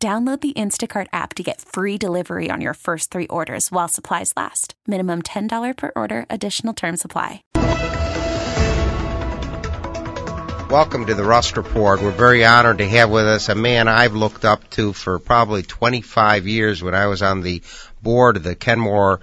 Download the Instacart app to get free delivery on your first three orders while supplies last. Minimum $10 per order, additional term supply. Welcome to the Rusk Report. We're very honored to have with us a man I've looked up to for probably 25 years when I was on the board of the Kenmore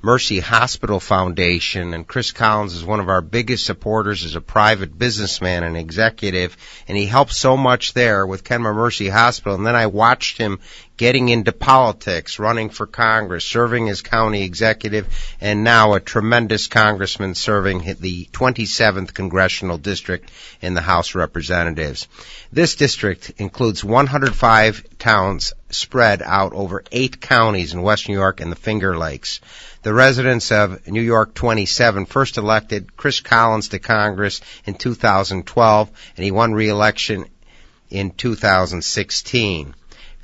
Mercy Hospital Foundation, and Chris Collins is one of our biggest supporters as a private businessman and executive, and he helped so much there with Kenmore Mercy Hospital. And then I watched him getting into politics, running for Congress, serving as county executive, and now a tremendous congressman serving the 27th congressional district in the House of Representatives. This district includes 105 towns spread out over eight counties in West New York and the Finger Lakes. The residents of New York 27 first elected Chris Collins to Congress in 2012, and he won re-election in 2016.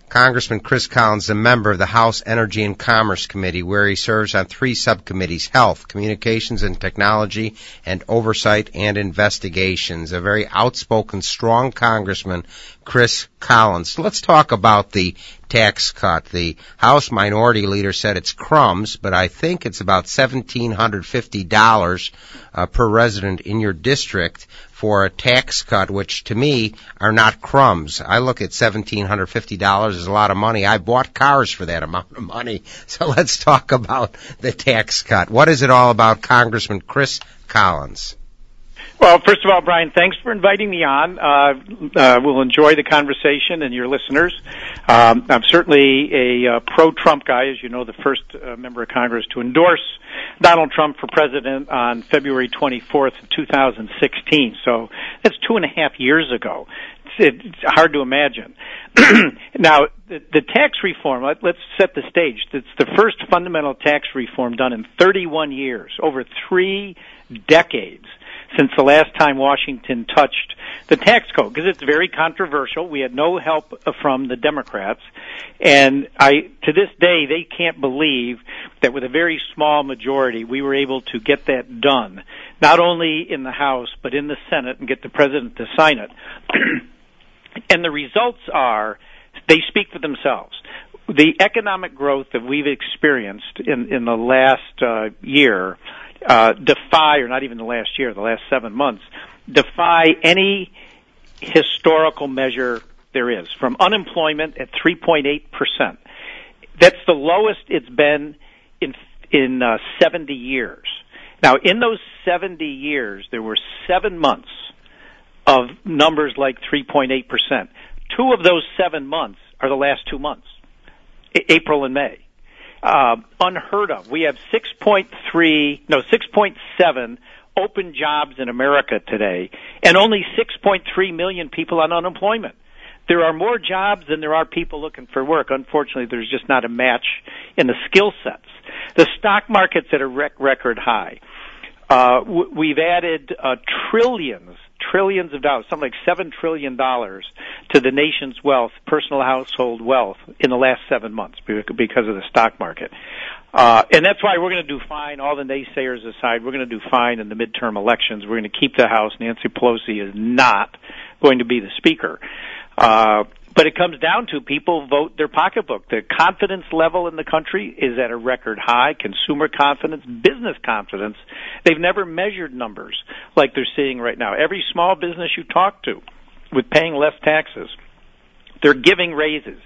Congressman Chris Collins is a member of the House Energy and Commerce Committee, where he serves on three subcommittees health, communications and technology, and oversight and investigations. A very outspoken, strong congressman, Chris Collins. Let's talk about the tax cut. The House Minority Leader said it's crumbs, but I think it's about $1,750 uh, per resident in your district for a tax cut, which to me are not crumbs. I look at $1,750 as a lot of money. I bought cars for that amount of money. So let's talk about the tax cut. What is it all about, Congressman Chris Collins? Well, first of all, Brian, thanks for inviting me on. Uh, uh, we'll enjoy the conversation and your listeners. Um, I'm certainly a uh, pro-Trump guy, as you know, the first uh, member of Congress to endorse Donald Trump for president on February 24th, 2016. So that's two and a half years ago. It's, it's hard to imagine. now, the, the tax reform, let, let's set the stage. It's the first fundamental tax reform done in 31 years, over three decades since the last time Washington touched the tax code because it's very controversial. We had no help from the Democrats, and I to this day they can't believe that with a very small majority we were able to get that done, not only in the House but in the Senate and get the president to sign it. and the results are they speak for themselves the economic growth that we've experienced in in the last uh, year uh, defy, or not even the last year, the last seven months, defy any historical measure there is. From unemployment at 3.8 percent, that's the lowest it's been in in uh, 70 years. Now, in those 70 years, there were seven months of numbers like 3.8 percent. Two of those seven months are the last two months, April and May uh, unheard of. We have 6.3, no, 6.7 open jobs in America today, and only 6.3 million people on unemployment. There are more jobs than there are people looking for work. Unfortunately, there's just not a match in the skill sets. The stock market's at a rec- record high. Uh, w- we've added uh, trillions trillions of dollars, something like seven trillion dollars to the nation's wealth, personal household wealth, in the last seven months because of the stock market. Uh, and that's why we're going to do fine. All the naysayers aside, we're going to do fine in the midterm elections. We're going to keep the House. Nancy Pelosi is not going to be the Speaker. Uh, but it comes down to people vote their pocketbook. The confidence level in the country is at a record high. Consumer confidence, business confidence. They've never measured numbers like they're seeing right now. Every small business you talk to with paying less taxes, they're giving raises,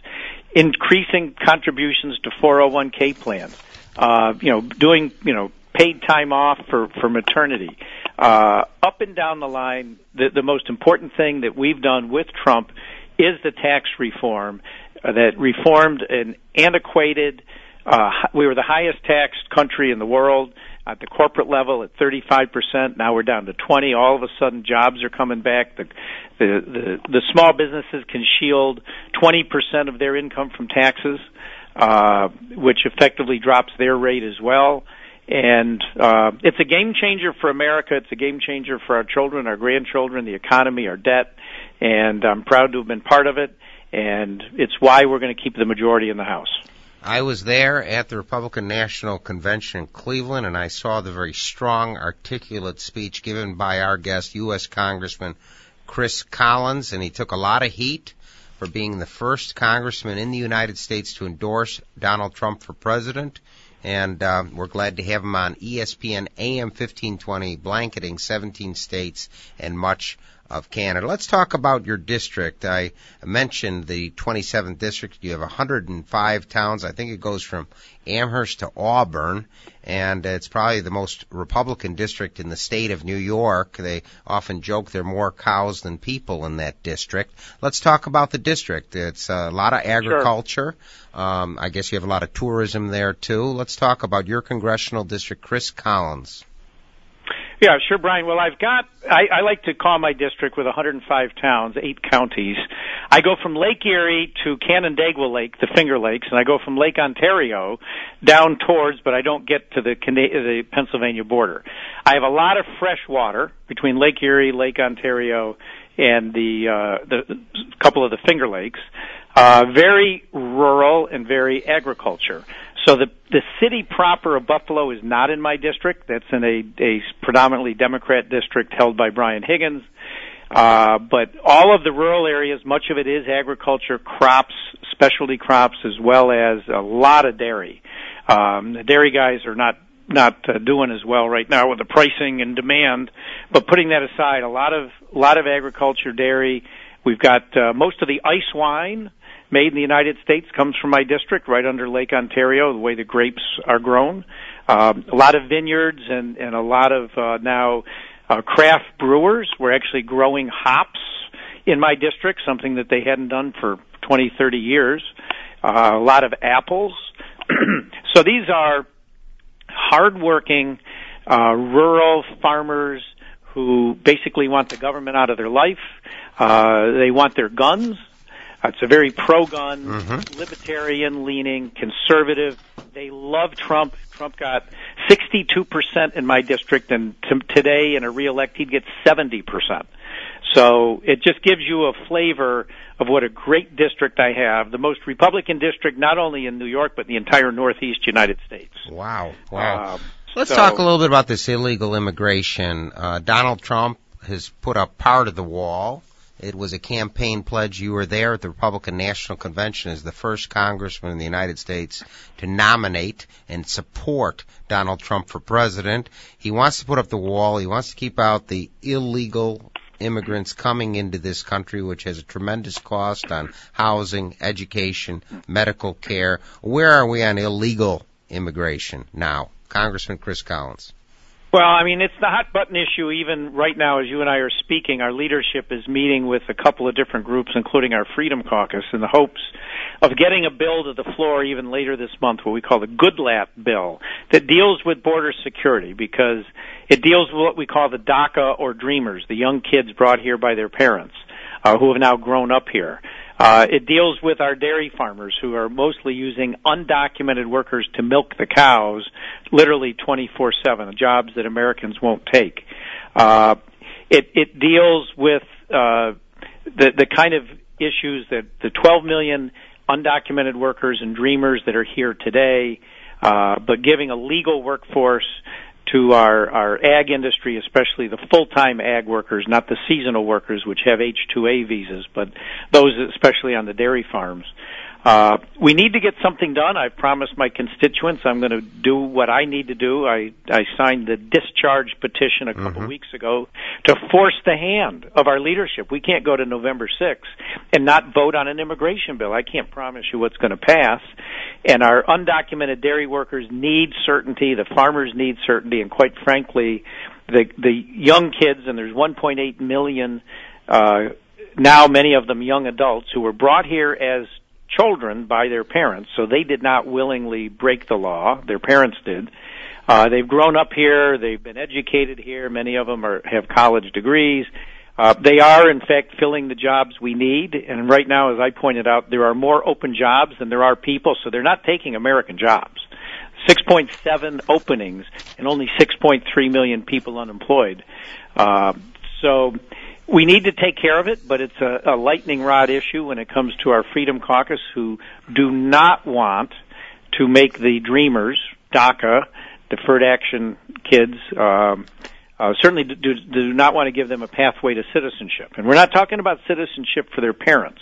increasing contributions to 401k plans, uh, you know, doing, you know, paid time off for, for maternity. Uh, up and down the line, the, the most important thing that we've done with Trump is the tax reform uh, that reformed an antiquated. Uh, we were the highest taxed country in the world at the corporate level at 35%. Now we're down to 20. All of a sudden, jobs are coming back. The The, the, the small businesses can shield 20% of their income from taxes, uh, which effectively drops their rate as well. And uh, it's a game changer for America. It's a game changer for our children, our grandchildren, the economy, our debt. And I'm proud to have been part of it. And it's why we're going to keep the majority in the House. I was there at the Republican National Convention in Cleveland, and I saw the very strong, articulate speech given by our guest, U.S. Congressman Chris Collins, and he took a lot of heat for being the first congressman in the United States to endorse Donald Trump for president. And uh, we're glad to have him on ESPN AM 1520, blanketing 17 states and much of Canada. Let's talk about your district. I mentioned the 27th district. You have 105 towns. I think it goes from Amherst to Auburn, and it's probably the most Republican district in the state of New York. They often joke there are more cows than people in that district. Let's talk about the district. It's a lot of agriculture. Sure. Um, I guess you have a lot of tourism there too. Let's talk about your congressional district, Chris Collins. Yeah, sure, Brian. Well, I've got, I, I like to call my district with 105 towns, eight counties. I go from Lake Erie to Canandaigua Lake, the Finger Lakes, and I go from Lake Ontario down towards, but I don't get to the, the Pennsylvania border. I have a lot of fresh water between Lake Erie, Lake Ontario, and the, uh, the couple of the Finger Lakes. Uh, very rural and very agriculture. So the the city proper of Buffalo is not in my district. That's in a, a predominantly Democrat district held by Brian Higgins. Uh, but all of the rural areas, much of it is agriculture, crops, specialty crops, as well as a lot of dairy. Um, the dairy guys are not not uh, doing as well right now with the pricing and demand. But putting that aside, a lot of a lot of agriculture, dairy. We've got uh, most of the ice wine made in the United States comes from my district, right under Lake Ontario. The way the grapes are grown, um, a lot of vineyards and and a lot of uh, now uh, craft brewers. We're actually growing hops in my district, something that they hadn't done for 20, 30 years. Uh, a lot of apples. so these are hardworking, uh, rural farmers who basically want the government out of their life. Uh, they want their guns. Uh, it's a very pro-gun, mm-hmm. libertarian-leaning, conservative. They love Trump. Trump got 62% in my district, and t- today in a reelect he'd get 70%. So it just gives you a flavor of what a great district I have, the most Republican district not only in New York but the entire Northeast United States. Wow, wow. Um, Let's so, talk a little bit about this illegal immigration. Uh, Donald Trump has put up part of the wall. It was a campaign pledge. You were there at the Republican National Convention as the first congressman in the United States to nominate and support Donald Trump for president. He wants to put up the wall. He wants to keep out the illegal immigrants coming into this country, which has a tremendous cost on housing, education, medical care. Where are we on illegal immigration now? Congressman Chris Collins. Well, I mean, it's the hot button issue even right now as you and I are speaking. Our leadership is meeting with a couple of different groups, including our Freedom Caucus, in the hopes of getting a bill to the floor even later this month, what we call the Goodlatte bill, that deals with border security because it deals with what we call the DACA or Dreamers, the young kids brought here by their parents, uh, who have now grown up here. Uh, it deals with our dairy farmers who are mostly using undocumented workers to milk the cows, literally 24/7, jobs that Americans won't take. Uh, it, it deals with uh, the the kind of issues that the 12 million undocumented workers and dreamers that are here today, uh, but giving a legal workforce to our, our ag industry, especially the full-time ag workers, not the seasonal workers which have H-2A visas, but those especially on the dairy farms. Uh, we need to get something done. I've promised my constituents I'm going to do what I need to do. I, I signed the discharge petition a couple mm-hmm. weeks ago to force the hand of our leadership. We can't go to November 6th and not vote on an immigration bill. I can't promise you what's going to pass. And our undocumented dairy workers need certainty. The farmers need certainty. And quite frankly, the, the young kids, and there's 1.8 million, uh, now many of them young adults who were brought here as children by their parents, so they did not willingly break the law. Their parents did. Uh, they've grown up here. They've been educated here. Many of them are, have college degrees. Uh, they are, in fact, filling the jobs we need. And right now, as I pointed out, there are more open jobs than there are people, so they're not taking American jobs. 6.7 openings and only 6.3 million people unemployed. Uh, so we need to take care of it, but it's a, a lightning rod issue when it comes to our Freedom Caucus who do not want to make the Dreamers, DACA, deferred action kids, um, uh, certainly do, do not want to give them a pathway to citizenship. And we're not talking about citizenship for their parents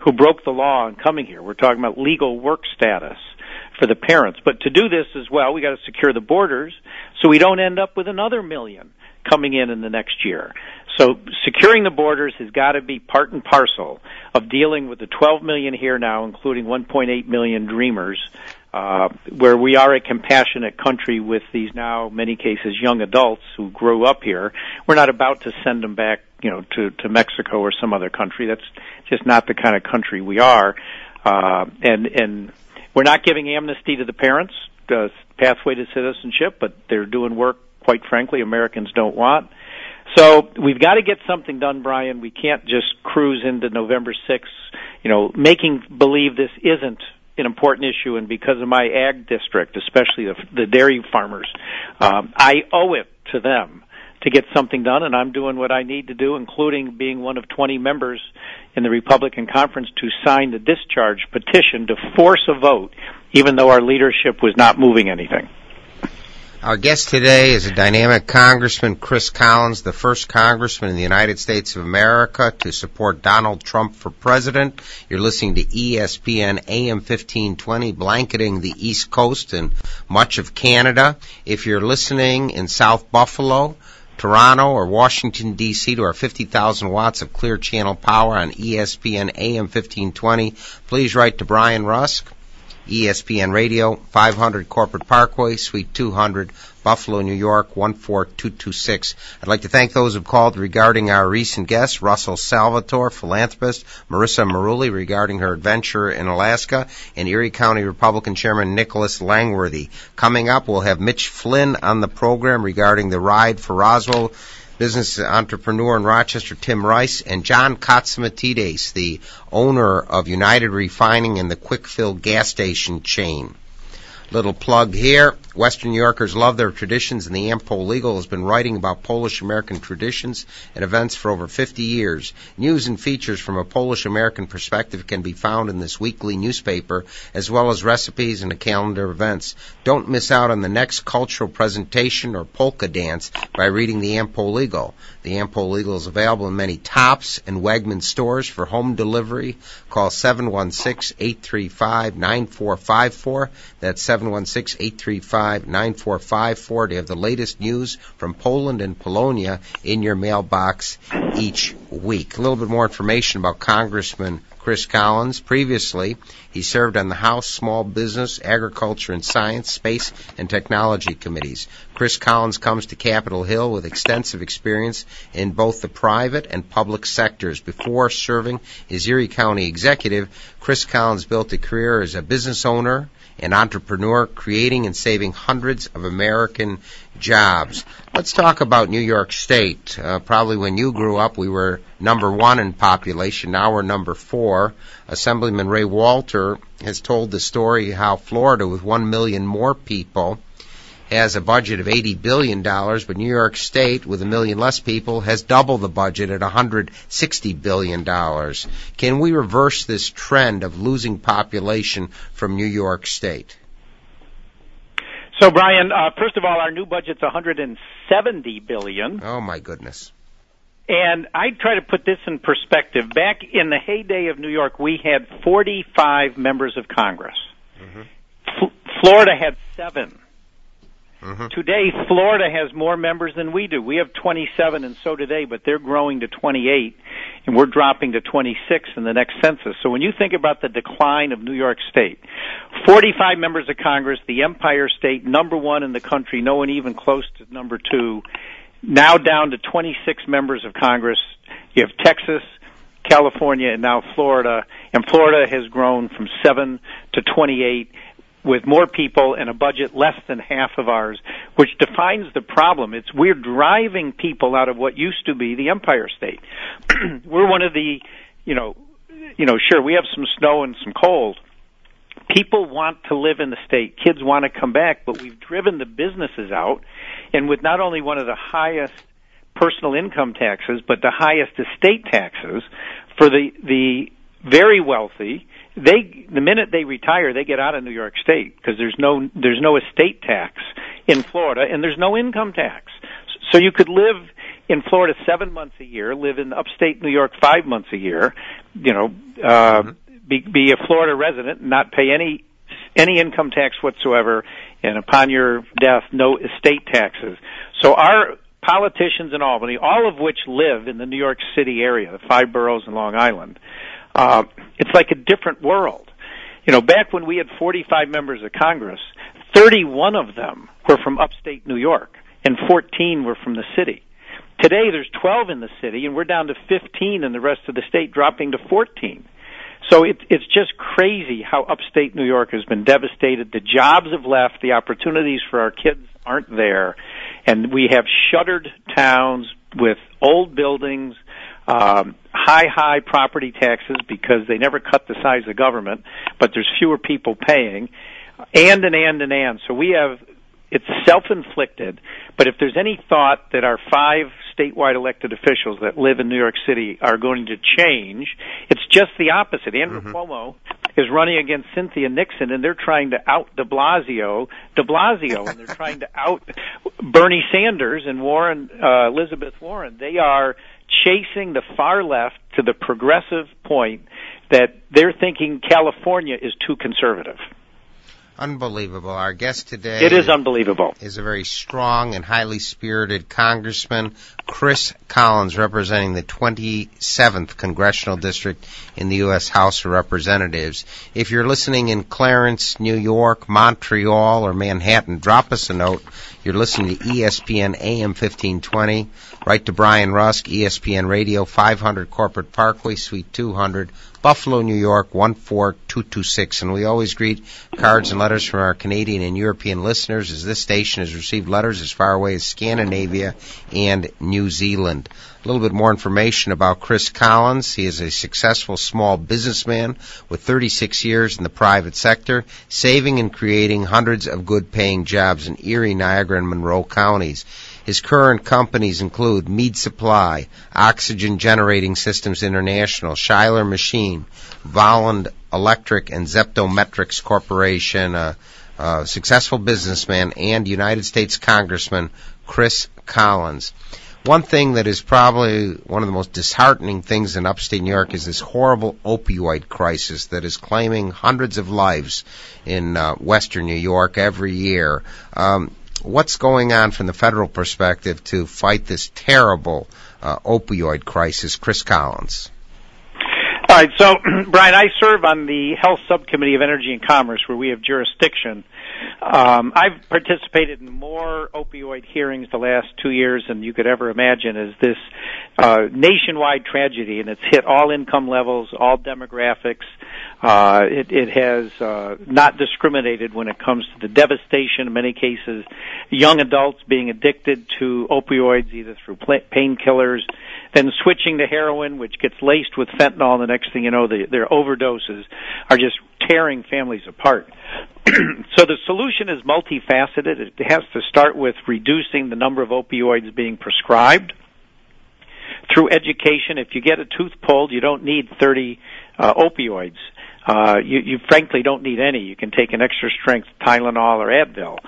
who broke the law in coming here. We're talking about legal work status for the parents. But to do this as well, we got to secure the borders so we don't end up with another million coming in in the next year. So securing the borders has got to be part and parcel of dealing with the 12 million here now, including 1.8 million dreamers uh, where we are a compassionate country with these now many cases young adults who grew up here. We're not about to send them back, you know, to to Mexico or some other country. That's just not the kind of country we are. Uh, and and we're not giving amnesty to the parents, uh, pathway to citizenship, but they're doing work. Quite frankly, Americans don't want. So we've got to get something done, Brian. We can't just cruise into November 6th, you know, making believe this isn't an important issue, and because of my ag district, especially the, the dairy farmers, um, I owe it to them to get something done, and I'm doing what I need to do, including being one of 20 members in the Republican conference to sign the discharge petition to force a vote, even though our leadership was not moving anything. Our guest today is a dynamic Congressman, Chris Collins, the first Congressman in the United States of America to support Donald Trump for president. You're listening to ESPN AM 1520, blanketing the East Coast and much of Canada. If you're listening in South Buffalo, Toronto, or Washington, D.C. to our 50,000 watts of clear channel power on ESPN AM 1520, please write to Brian Rusk. ESPN Radio, 500 Corporate Parkway, Suite 200, Buffalo, New York, 14226. I'd like to thank those who've called regarding our recent guests, Russell Salvatore, philanthropist, Marissa Maruli regarding her adventure in Alaska, and Erie County Republican Chairman Nicholas Langworthy. Coming up, we'll have Mitch Flynn on the program regarding the ride for Roswell business entrepreneur in Rochester, Tim Rice, and John Catsimatidis, the owner of United Refining and the Kwik Fill gas station chain. Little plug here. Western New Yorkers love their traditions, and the Am-Pol has been writing about Polish American traditions and events for over 50 years. News and features from a Polish American perspective can be found in this weekly newspaper, as well as recipes and a calendar of events. Don't miss out on the next cultural presentation or polka dance by reading the Am-Pol The Am-Pol is available in many Tops and Wegman stores for home delivery. Call 716-835-9454. That's 716-835-9454 to have the latest news from Poland and Polonia in your mailbox each week. A little bit more information about Congressman Chris Collins. Previously, he served on the House Small Business, Agriculture and Science, Space and Technology Committees. Chris Collins comes to Capitol Hill with extensive experience in both the private and public sectors. Before serving as Erie County Executive, Chris Collins built a career as a business owner, an entrepreneur creating and saving hundreds of American jobs. Let's talk about New York State. Uh, probably when you grew up, we were number one in population. Now we're number four. Assemblyman Ray Walter has told the story how Florida, with one million more people, has a budget of $80 billion, but New York State, with a million less people, has double the budget at $160 billion. Can we reverse this trend of losing population from New York State? So, Brian, uh, first of all, our new budget's 170 billion. Oh my goodness! And I try to put this in perspective. Back in the heyday of New York, we had 45 members of Congress. Mm-hmm. F- Florida had 7 Mm-hmm. Today, Florida has more members than we do. We have 27, and so do they, but they're growing to 28, and we're dropping to 26 in the next census. So when you think about the decline of New York State, 45 members of Congress, the Empire State, number one in the country, no one even close to number two, now down to 26 members of Congress. You have Texas, California, and now Florida, and Florida has grown from 7 to 28 with more people and a budget less than half of ours, which defines the problem. It's we're driving people out of what used to be the Empire State. we're one of the, you know, you know, sure we have some snow and some cold. People want to live in the state. Kids want to come back, but we've driven the businesses out, and with not only one of the highest personal income taxes, but the highest estate taxes for the the very wealthy. They the minute they retire, they get out of New York State because there's no there's no estate tax in Florida, and there's no income tax. So you could live in Florida seven months a year, live in upstate New York five months a year, you know, uh, mm-hmm. be, be a Florida resident, and not pay any any income tax whatsoever, and upon your death, no estate taxes. So our politicians in Albany, all of which live in the New York City area, the five boroughs and Long Island, uh, it's like a different world. You know, back when we had 45 members of Congress, 31 of them were from upstate New York, and 14 were from the city. Today, there's 12 in the city, and we're down to 15 in the rest of the state, dropping to 14. So it, it's just crazy how upstate New York has been devastated. The jobs have left. The opportunities for our kids aren't there. And we have shuttered towns with old buildings, um, high, high property taxes because they never cut the size of government, but there's fewer people paying, and and and and and. So we have it's self-inflicted. But if there's any thought that our five statewide elected officials that live in New York City are going to change, it's just the opposite. Andrew mm-hmm. Cuomo is running against Cynthia Nixon, and they're trying to out De Blasio, De Blasio, and they're trying to out Bernie Sanders and Warren, uh, Elizabeth Warren. They are chasing the far left to the progressive point that they're thinking California is too conservative. Unbelievable. Our guest today. It is unbelievable. Is a very strong and highly spirited Congressman, Chris Collins, representing the 27th Congressional District in the U.S. House of Representatives. If you're listening in Clarence, New York, Montreal, or Manhattan, drop us a note. You're listening to ESPN AM 1520. Write to Brian Rusk, ESPN Radio, 500 Corporate Parkway, Suite 200. Buffalo, New York 14226. And we always greet cards and letters from our Canadian and European listeners as this station has received letters as far away as Scandinavia and New Zealand. A little bit more information about Chris Collins. He is a successful small businessman with 36 years in the private sector, saving and creating hundreds of good paying jobs in Erie, Niagara, and Monroe counties. His current companies include Mead Supply, Oxygen Generating Systems International, Schuyler Machine, Volland Electric, and ZeptoMetrix Corporation. A, a successful businessman and United States Congressman Chris Collins. One thing that is probably one of the most disheartening things in upstate New York is this horrible opioid crisis that is claiming hundreds of lives in uh, western New York every year. Um, what's going on from the federal perspective to fight this terrible uh, opioid crisis? Chris Collins. All right, so Brian, I serve on the Health Subcommittee of Energy and Commerce, where we have jurisdiction. Um, I've participated in more opioid hearings the last two years than you could ever imagine. As this uh, nationwide tragedy, and it's hit all income levels, all demographics. Uh, it, it has uh, not discriminated when it comes to the devastation. In many cases, young adults being addicted to opioids either through painkillers, then switching to heroin, which gets laced with fentanyl. The next thing you know, the, their overdoses are just tearing families apart. so the solution is multifaceted. It has to start with reducing the number of opioids being prescribed through education. If you get a tooth pulled, you don't need 30 uh, opioids. Uh, you, you frankly don't need any. You can take an extra strength Tylenol or Advil.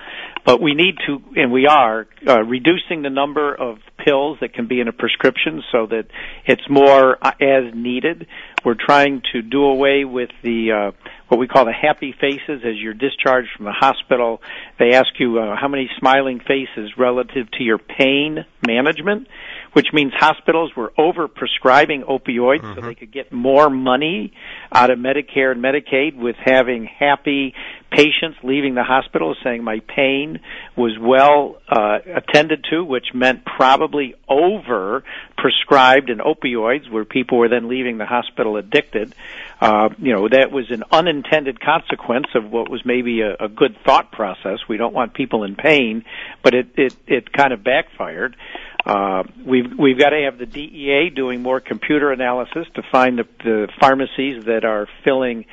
But we need to, and we are, uh, reducing the number of pills that can be in a prescription so that it's more uh, as needed. We're trying to do away with the uh, what we call the happy faces as you're discharged from the hospital. They ask you uh, how many smiling faces relative to your pain management. Which means hospitals were over prescribing opioids mm-hmm. so they could get more money out of Medicare and Medicaid with having happy patients leaving the hospital saying my pain was well uh, attended to, which meant probably over prescribed in opioids, where people were then leaving the hospital addicted. Uh, you know, that was an unintended consequence of what was maybe a, a good thought process. We don't want people in pain, but it it, it kind of backfired. Uh, we've we've got to have the DEA doing more computer analysis to find the, the pharmacies that are filling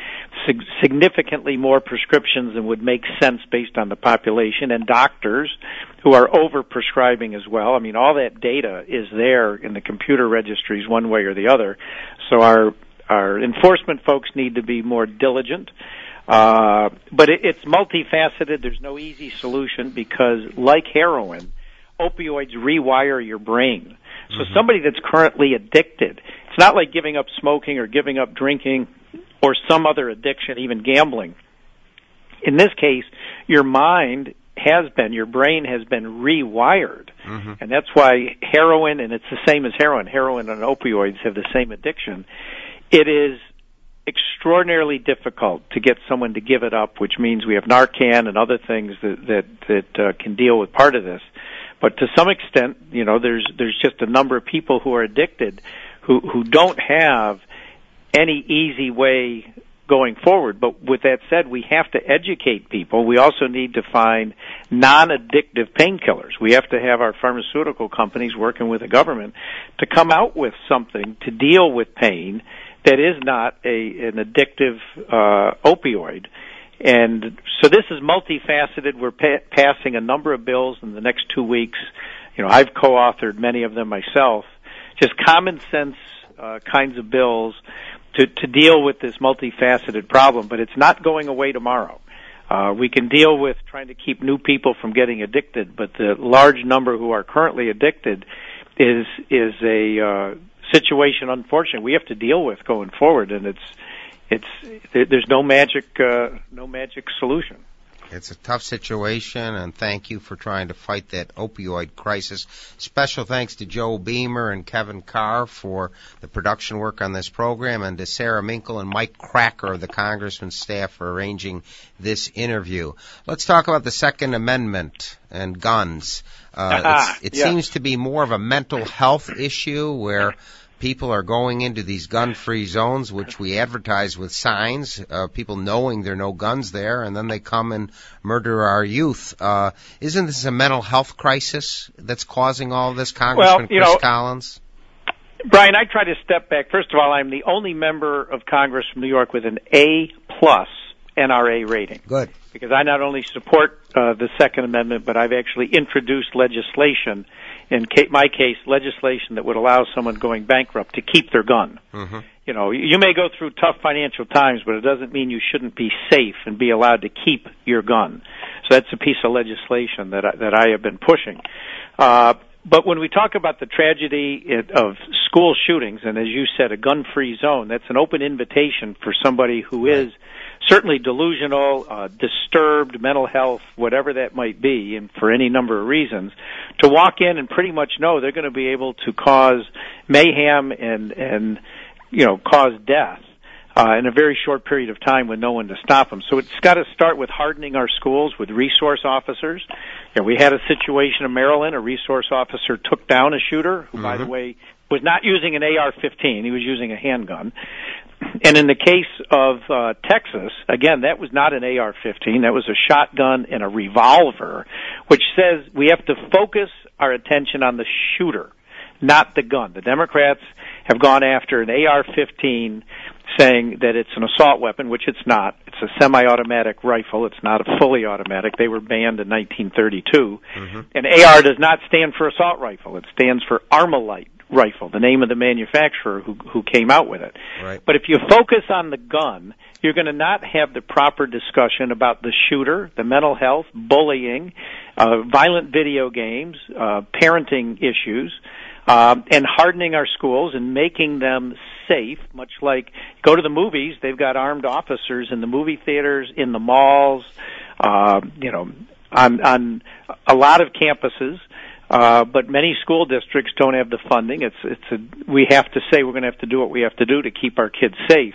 sig- significantly more prescriptions than would make sense based on the population, and doctors who are over prescribing as well. I mean, all that data is there in the computer registries, one way or the other. So our our enforcement folks need to be more diligent. Uh, but it, it's multifaceted. There's no easy solution because, like heroin, opioids rewire your brain. So mm-hmm. somebody that's currently addicted, it's not like giving up smoking or giving up drinking or some other addiction, even gambling. In this case, your mind has been, your brain has been rewired. Mm-hmm. And that's why heroin, and it's the same as heroin, heroin and opioids have the same addiction. It is extraordinarily difficult to get someone to give it up, which means we have Narcan and other things that that that uh, can deal with part of this. But to some extent, you know, there's there's just a number of people who are addicted who who don't have any easy way going forward. But with that said, we have to educate people. We also need to find non-addictive painkillers. We have to have our pharmaceutical companies working with the government to come out with something to deal with pain that is not a an addictive uh, opioid and so this is multifaceted. We're pa- passing a number of bills in the next two weeks. You know, I've co-authored many of them myself. Just common sense uh, kinds of bills to, to deal with this multifaceted problem, but it's not going away tomorrow. Uh, we can deal with trying to keep new people from getting addicted, but the large number who are currently addicted is is a uh, situation, unfortunately, we have to deal with going forward, and it's it's there's no magic uh, no magic solution. It's a tough situation, and thank you for trying to fight that opioid crisis. Special thanks to Joe Beamer and Kevin Carr for the production work on this program, and to Sarah Minkle and Mike Cracker of the Congressman's staff for arranging this interview. Let's talk about the Second Amendment and guns. Uh, it yeah. seems to be more of a mental health issue where people are going into these gun-free zones, which we advertise with signs, uh, people knowing there are no guns there, and then they come and murder our youth. Uh, isn't this a mental health crisis that's causing all this, Congressman well, you Chris know, Collins? Brian, I try to step back. First of all, I'm the only member of Congress from New York with an A plus NRA rating. Good. Because I not only support uh, the Second Amendment, but I've actually introduced legislation in ca- my case, legislation that would allow someone going bankrupt to keep their gun. Mm-hmm. You know, you may go through tough financial times, but it doesn't mean you shouldn't be safe and be allowed to keep your gun. So that's a piece of legislation that I, that I have been pushing. Uh, but when we talk about the tragedy of school shootings, and as you said, a gun-free zone, that's an open invitation for somebody who is certainly delusional, uh, disturbed, mental health, whatever that might be, and for any number of reasons, to walk in and pretty much know they're going to be able to cause mayhem and and you know cause death uh, in a very short period of time with no one to stop them. So it's got to start with hardening our schools with resource officers. You know, we had a situation in Maryland. A resource officer took down a shooter who, mm-hmm. by the mm-hmm. way, was not using an AR-15. He was using a handgun. And in the case of uh, Texas, again, that was not an AR-15. That was a shotgun and a revolver, which says we have to focus our attention on the shooter, not the gun. The Democrats have gone after an AR-15 saying that it's an assault weapon, which it's not. It's a semi-automatic rifle. It's not a fully automatic. They were banned in 1932. Mm-hmm. And AR does not stand for assault rifle. It stands for Armalite rifle, the name of the manufacturer who who came out with it. Right. But if you focus on the gun, you're going to not have the proper discussion about the shooter, the mental health, bullying, uh, violent video games, uh, parenting issues. Uh, and hardening our schools and making them safe, much like go to the movies, they've got armed officers in the movie theaters, in the malls, uh, you know, on, on a lot of campuses Uh, but many school districts don't have the funding. It's it's a, we have to say we're going to have to do what we have to do to keep our kids safe.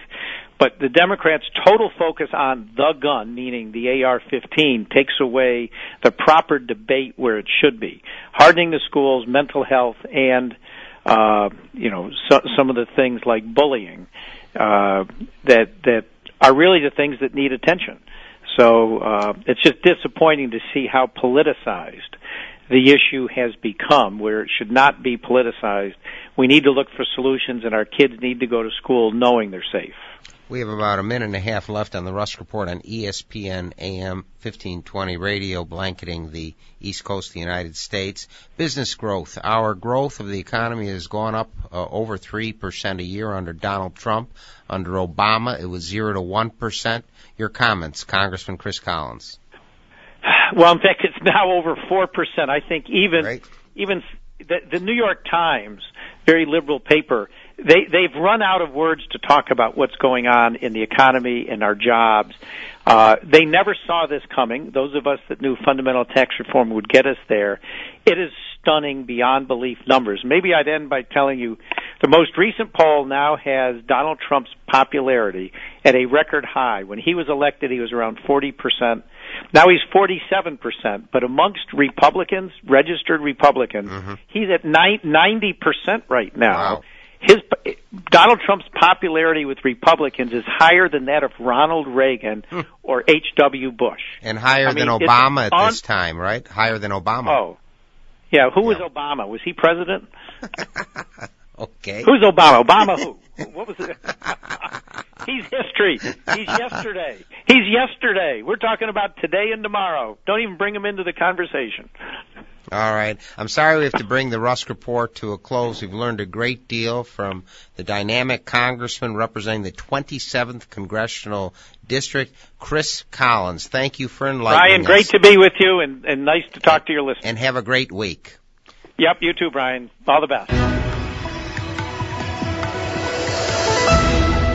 But the Democrats' total focus on the gun, meaning the AR-15, takes away the proper debate where it should be. Hardening the schools, mental health, and uh, you know so, some of the things like bullying uh, that that are really the things that need attention. So uh, it's just disappointing to see how politicized the issue has become where it should not be politicized. We need to look for solutions and our kids need to go to school knowing they're safe. We have about a minute and a half left on the Rusk Report on ESPN AM 1520 radio blanketing the East Coast of the United States. Business growth. Our growth of the economy has gone up uh, over 3% a year under Donald Trump. Under Obama, it was 0 to 1%. Your comments, Congressman Chris Collins. Well, in fact, it's now over four percent. I think even right. even the, the New York Times, very liberal paper, they they've run out of words to talk about what's going on in the economy and our jobs. Uh, they never saw this coming. Those of us that knew fundamental tax reform would get us there. It is stunning beyond belief numbers. Maybe I'd end by telling you the most recent poll now has Donald Trump's popularity at a record high. When he was elected, he was around 40%. Now he's 47%, but amongst Republicans, registered Republicans, mm-hmm. he's at 90% right now. Wow. His Donald Trump's popularity with Republicans is higher than that of Ronald Reagan hmm. or H.W. Bush. And higher I than mean, Obama at this time, right? Higher than Obama. Oh. Yeah, who was Obama? Was he president? okay. Who's Obama? Obama who? What was it? He's history. He's yesterday. He's yesterday. We're talking about today and tomorrow. Don't even bring him into the conversation. All right. I'm sorry we have to bring the Rusk Report to a close. We've learned a great deal from the dynamic congressman representing the 27th Congressional District, Chris Collins. Thank you for enlightening Brian, great to be with you and, and nice to talk to your listeners. And have a great week. Yep, you too, Brian. All the best.